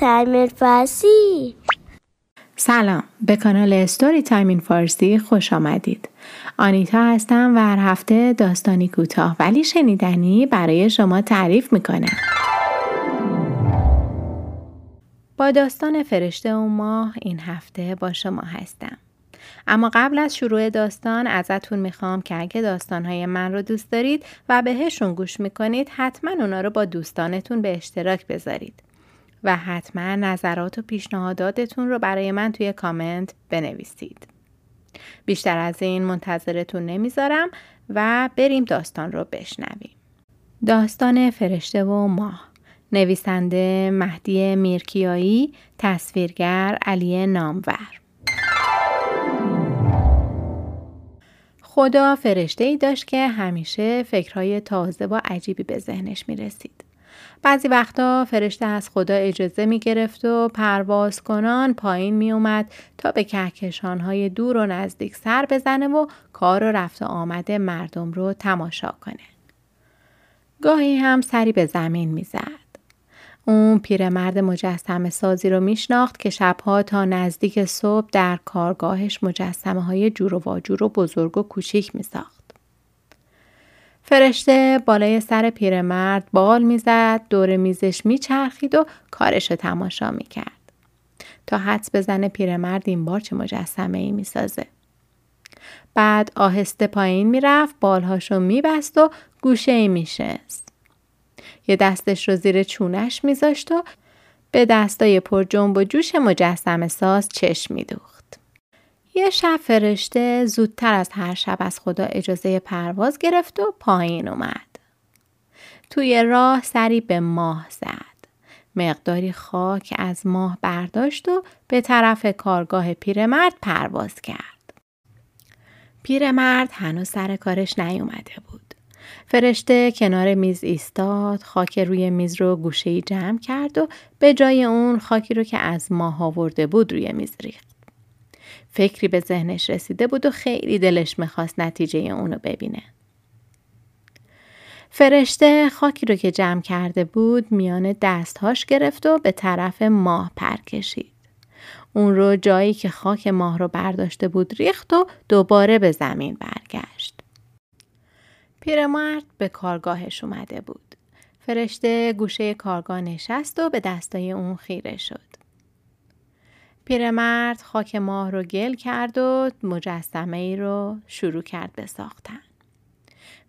تعمیر فارسی. سلام به کانال استوری تایمین فارسی خوش آمدید. آنیتا هستم و هر هفته داستانی کوتاه ولی شنیدنی برای شما تعریف می‌کنم. با داستان فرشته و ماه این هفته با شما هستم. اما قبل از شروع داستان ازتون می‌خوام که اگه داستانهای من رو دوست دارید و بهشون گوش می‌کنید حتما اونا رو با دوستانتون به اشتراک بذارید و حتما نظرات و پیشنهاداتتون رو برای من توی کامنت بنویسید. بیشتر از این منتظرتون نمی‌ذارم و بریم داستان رو بشنویم. داستان فرشته و ماه نویسنده مهدی میرکیایی تصویرگر علی نامور خدا فرشته ای داشت که همیشه فکرهای تازه و عجیبی به ذهنش می رسید. بعضی وقتا فرشته از خدا اجازه می گرفت و پرواز کنان پایین می اومد تا به کهکشان های دور و نزدیک سر بزنه و کار و رفت آمده مردم رو تماشا کنه. گاهی هم سری به زمین می زد. اون پیرمرد مجسم سازی رو میشناخت که شبها تا نزدیک صبح در کارگاهش مجسمه های جور و واجور و بزرگ و کوچیک می ساخت. فرشته بالای سر پیرمرد بال می‌زد دور میزش میچرخید و کارش رو تماشا می‌کرد. تا حدس بزنه پیرمرد این بار چه مجسمه ای می‌سازه. بعد آهسته پایین می‌رفت بالهاشو میبست و گوشه ای میشست. یه دستش رو زیر چونش میذاشت و به دستای پر جنب و جوش مجسم ساز چشم میدوخت. یه شب فرشته زودتر از هر شب از خدا اجازه پرواز گرفت و پایین اومد. توی راه سری به ماه زد. مقداری خاک از ماه برداشت و به طرف کارگاه پیرمرد پرواز کرد. پیرمرد هنوز سر کارش نیومده بود. فرشته کنار میز ایستاد خاک روی میز رو گوشه جمع کرد و به جای اون خاکی رو که از ماه آورده بود روی میز ریخت. فکری به ذهنش رسیده بود و خیلی دلش می‌خواست نتیجه اونو ببینه. فرشته خاکی رو که جمع کرده بود میان دستهاش گرفت و به طرف ماه پر کشید. اون رو جایی که خاک ماه رو برداشته بود ریخت و دوباره به زمین برگشت. پیرمرد به کارگاهش اومده بود. فرشته گوشه کارگاه نشست و به دستای اون خیره شد. پیرمرد خاک ماه رو گل کرد و مجسمه ای رو شروع کرد به ساختن.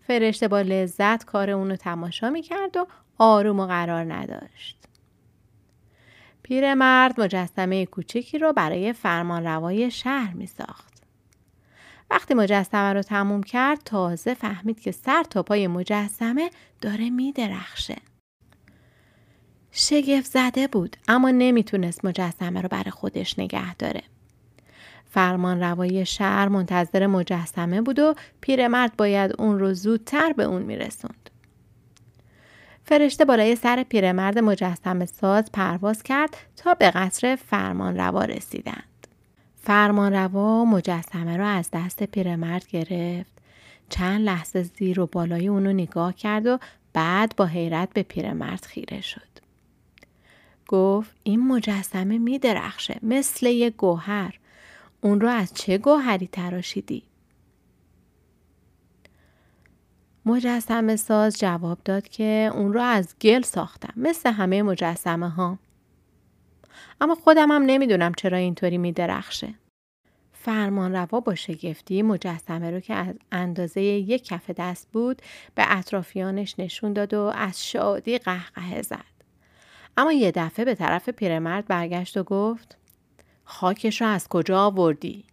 فرشته با لذت کار اون رو تماشا می کرد و آروم و قرار نداشت. پیرمرد مجسمه کوچکی رو برای فرمان روای شهر می ساخت. وقتی مجسمه رو تموم کرد تازه فهمید که سر تا پای مجسمه داره میدرخشه. شگفت زده بود اما نمی‌تونست مجسمه رو برای خودش نگه داره. فرمان روای شهر منتظر مجسمه بود و پیرمرد باید اون رو زودتر به اون میرسوند. فرشته بالای سر پیرمرد مجسمه ساز پرواز کرد تا به قصر فرمان روا رسیدن. فرمانروا مجسمه را از دست پیرمرد گرفت. چند لحظه زیر و بالای اونو نگاه کرد و بعد با حیرت به پیرمرد خیره شد. گفت این مجسمه می درخشه مثل یه گوهر. اون رو از چه گوهری تراشیدی؟ مجسمه ساز جواب داد که اون رو از گل ساختم مثل همه مجسمه ها اما خودم هم نمی‌دونم چرا اینطوری میدرخشه. فرمان روا با شگفتی مجسمه رو که از اندازه یک کف دست بود به اطرافیانش نشون داد و از شادی قهقه زد. اما یه دفعه به طرف پیرمرد برگشت و گفت خاکش رو از کجا آوردی؟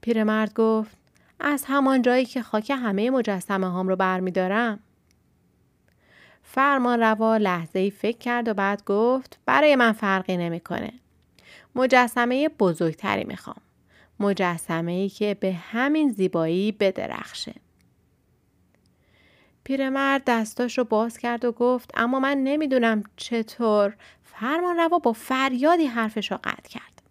پیرمرد گفت از همان جایی که خاک همه مجسمه هام رو برمیدارم. فرمان روا لحظه ای فکر کرد و بعد گفت برای من فرقی نمی‌کنه. مجسمه بزرگتری می‌خوام. مجسمه ای که به همین زیبایی بدرخشه. پیرمرد دستاش رو باز کرد و گفت اما من نمی‌دونم چطور فرمان روا با فریادی حرفش رو قطع کرد.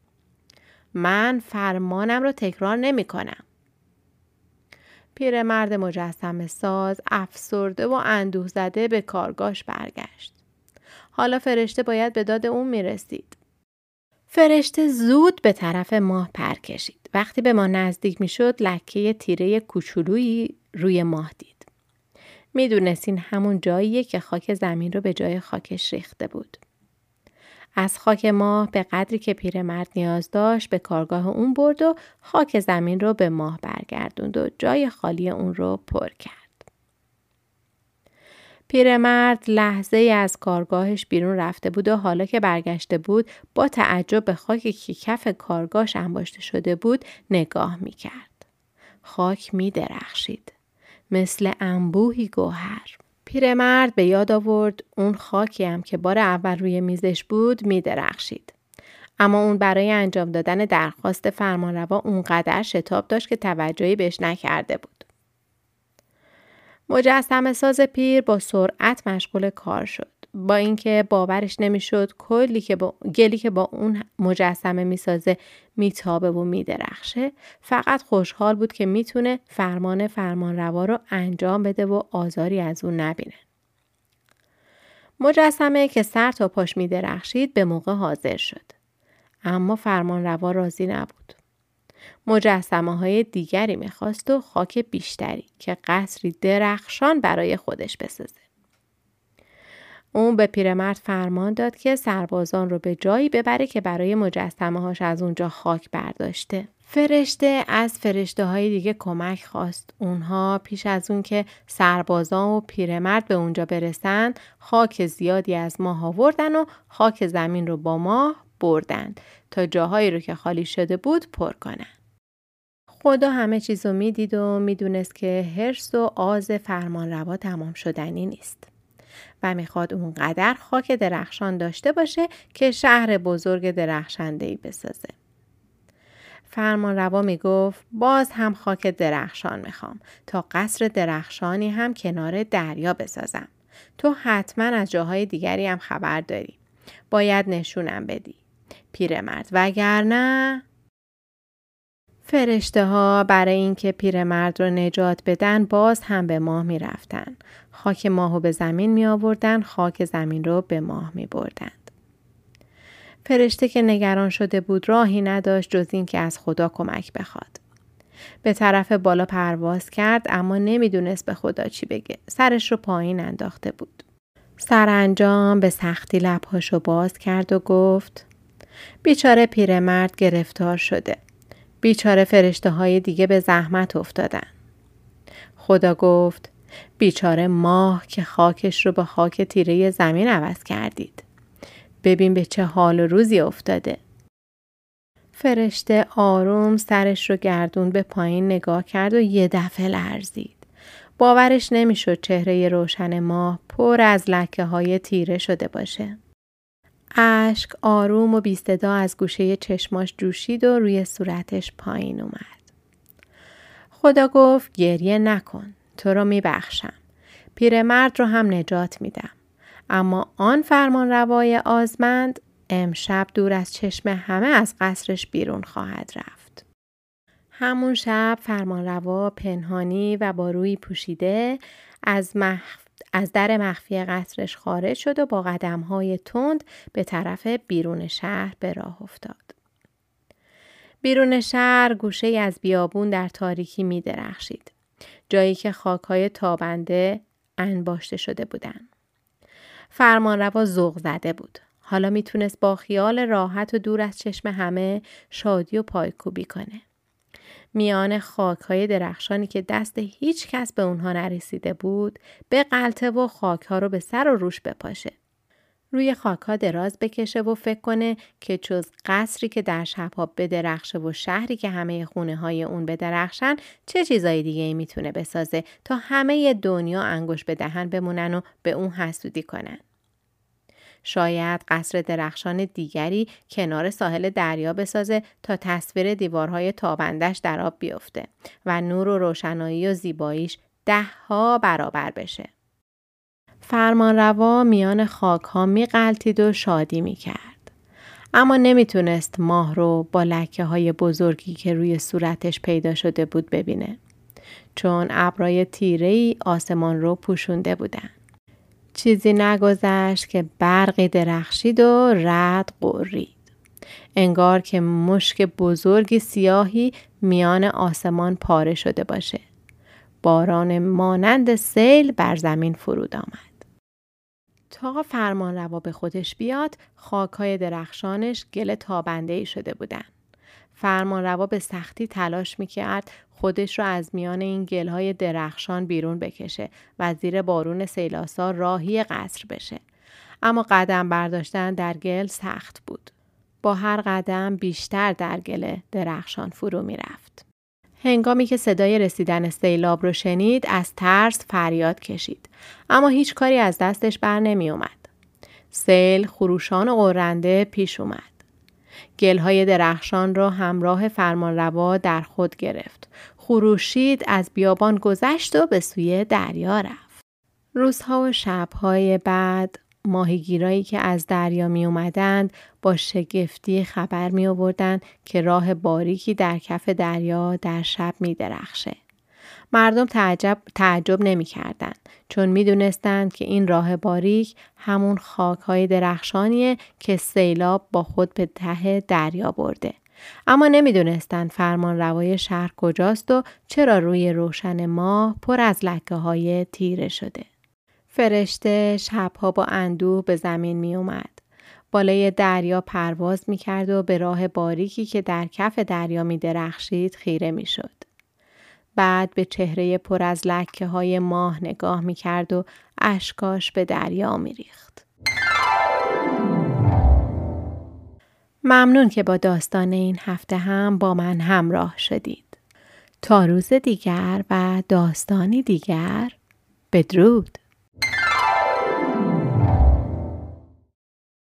من فرمانم رو تکرار نمی کنم. پیرمرد مجسم ساز افسرده و اندوه زده به کارگاش برگشت. حالا فرشته باید به داد اون می‌رسید. فرشته زود به طرف ماه پر کشید. وقتی به ما نزدیک می‌شد لکه تیره کوچولویی روی ماه دید. می‌دونستین همون جاییه که خاک زمین رو به جای خاکش ریخته بود. از خاک ماه به قدری که پیرمرد نیاز داشت به کارگاه اون برد و خاک زمین رو به ماه برگردوند و جای خالی اون رو پر کرد. پیرمرد لحظه ای از کارگاهش بیرون رفته بود و حالا که برگشته بود با تعجب به خاکی که کف کارگاهش انباشته شده بود نگاه می کرد. خاک می درخشید. مثل انبوهی گوهر. پیرمرد به یاد آورد اون خاکی هم که بار اول روی میزش بود می درخشید. اما اون برای انجام دادن درخواست فرمانروا اونقدر شتاب داشت که توجهی بهش نکرده بود. مجسم ساز پیر با سرعت مشغول کار شد. با اینکه باورش نمی‌شد کلی که با گلی که با اون مجسمه می‌سازه میتابه و میدرخشه فقط خوشحال بود که می‌تونه فرمان فرمانروا رو انجام بده و آزاری از اون نبینه. مجسمه که سر تا پاش میدرخشید به موقع حاضر شد. اما فرمانروا راضی نبود. مجسمه های دیگری می‌خواست و خاک بیشتری که قصری درخشان برای خودش بسازه. اون به پیرمرد فرمان داد که سربازان رو به جایی ببره که برای مجسمه هاش از اونجا خاک برداشته. فرشته از فرشته های دیگه کمک خواست. اونها پیش از اون که سربازان و پیرمرد به اونجا برسن خاک زیادی از ماه آوردن و خاک زمین رو با ماه بردند تا جاهایی رو که خالی شده بود پر کنن. خدا همه چیز رو می‌دید و می‌دونست که هرس و آز فرمان روا تمام شدنی نیست. و می‌خواد اونقدر خاک درخشان داشته باشه که شهر بزرگ درخشندهی بسازه. فرمان روا می گفت باز هم خاک درخشان می‌خوام تا قصر درخشانی هم کنار دریا بسازم. تو حتما از جاهای دیگری هم خبر داری. باید نشونم بدی. پیرمرد وگرنه فرشته ها برای اینکه پیرمرد رو نجات بدن باز هم به ماه می رفتن. خاک ماه رو به زمین می آوردن، خاک زمین رو به ماه می بردند. فرشته که نگران شده بود راهی نداشت جز اینکه از خدا کمک بخواد. به طرف بالا پرواز کرد اما نمی‌دونست به خدا چی بگه. سرش رو پایین انداخته بود. سرانجام به سختی لبهاشو باز کرد و گفت بیچاره پیرمرد گرفتار شده. بیچاره فرشته های دیگه به زحمت افتادن. خدا گفت بیچاره ماه که خاکش رو به خاک تیره زمین عوض کردید. ببین به چه حال و روزی افتاده. فرشته آروم سرش رو گردون به پایین نگاه کرد و یه دفعه لرزید. باورش نمی‌شد چهره روشن ماه پر از لکه های تیره شده باشه. اشک آروم و بیستدا از گوشه چشماش جوشید و روی صورتش پایین اومد. خدا گفت گریه نکن. تو رو میبخشم. پیرمرد رو هم نجات میدم. اما آن فرمان روای آزمند امشب دور از چشم همه از قصرش بیرون خواهد رفت. همون شب فرمانروا پنهانی و با روی پوشیده از مخ از در مخفی قصرش خارج شد و با قدم های تند به طرف بیرون شهر به راه افتاد. بیرون شهر گوشه از بیابون در تاریکی می درخشید. جایی که های تابنده انباشته شده بودند. فرمانروا ذوق زده بود. حالا می‌تونست با خیال راحت و دور از چشم همه شادی و پایکوبی کنه. میان خاک های درخشانی که دست هیچ کس به اونها نرسیده بود به قلطه و خاک ها رو به سر و روش بپاشه. روی خاک ها دراز بکشه و فکر کنه که جز قصری که در شبها بدرخشه و شهری که همه خونه های اون بدرخشن چه چیزای دیگه ای می‌تونه بسازه تا همه دنیا انگوش به دهن بمونن و به اون حسودی کنن. شاید قصر درخشان دیگری کنار ساحل دریا بسازه تا تصویر دیوارهای تابندش در آب بیفته و نور و روشنایی و زیباییش ده ها برابر بشه. فرمانروا میان خاک ها می قلتید و شادی می کرد. اما نمی‌تونست ماه رو با لکه های بزرگی که روی صورتش پیدا شده بود ببینه. چون ابرای تیره آسمان رو پوشونده بودن. چیزی نگذشت که برقی درخشید و رد قرید. انگار که مشک بزرگ سیاهی میان آسمان پاره شده باشه. باران مانند سیل بر زمین فرود آمد. تا فرمان روا به خودش بیاد خاکهای درخشانش گل تابنده ای شده بودن. فرمان روا به سختی تلاش می‌کرد خودش رو از میان این گلهای درخشان بیرون بکشه و زیر بارون سیلاسا راهی قصر بشه. اما قدم برداشتن در گل سخت بود. با هر قدم بیشتر در گل درخشان فرو می‌رفت. هنگامی که صدای رسیدن سیلاب رو شنید از ترس فریاد کشید اما هیچ کاری از دستش بر نمی اومد. سیل خروشان و قرنده پیش اومد. گلهای درخشان را همراه فرمانروا در خود گرفت. خروشید از بیابان گذشت و به سوی دریا رفت. روزها و شبهای بعد ماهیگیرایی که از دریا می اومدند با شگفتی خبر می آوردند که راه باریکی در کف دریا در شب می درخشه. مردم تعجب, تعجب نمی کردن چون می دونستند که این راه باریک همون خاک های درخشانیه که سیلاب با خود به ته دریا برده. اما نمی‌دونستند فرمان روای شهر کجاست و چرا روی روشن ماه پر از لکه های تیره شده. فرشته شبها با اندوه به زمین می اومد. بالای دریا پرواز می کرد و به راه باریکی که در کف دریا می درخشید خیره می شد. بعد به چهره پر از لکه های ماه نگاه می کرد و اشکاش به دریا می ریخت. ممنون که با داستان این هفته هم با من همراه شدید. تا روز دیگر و داستانی دیگر بدرود.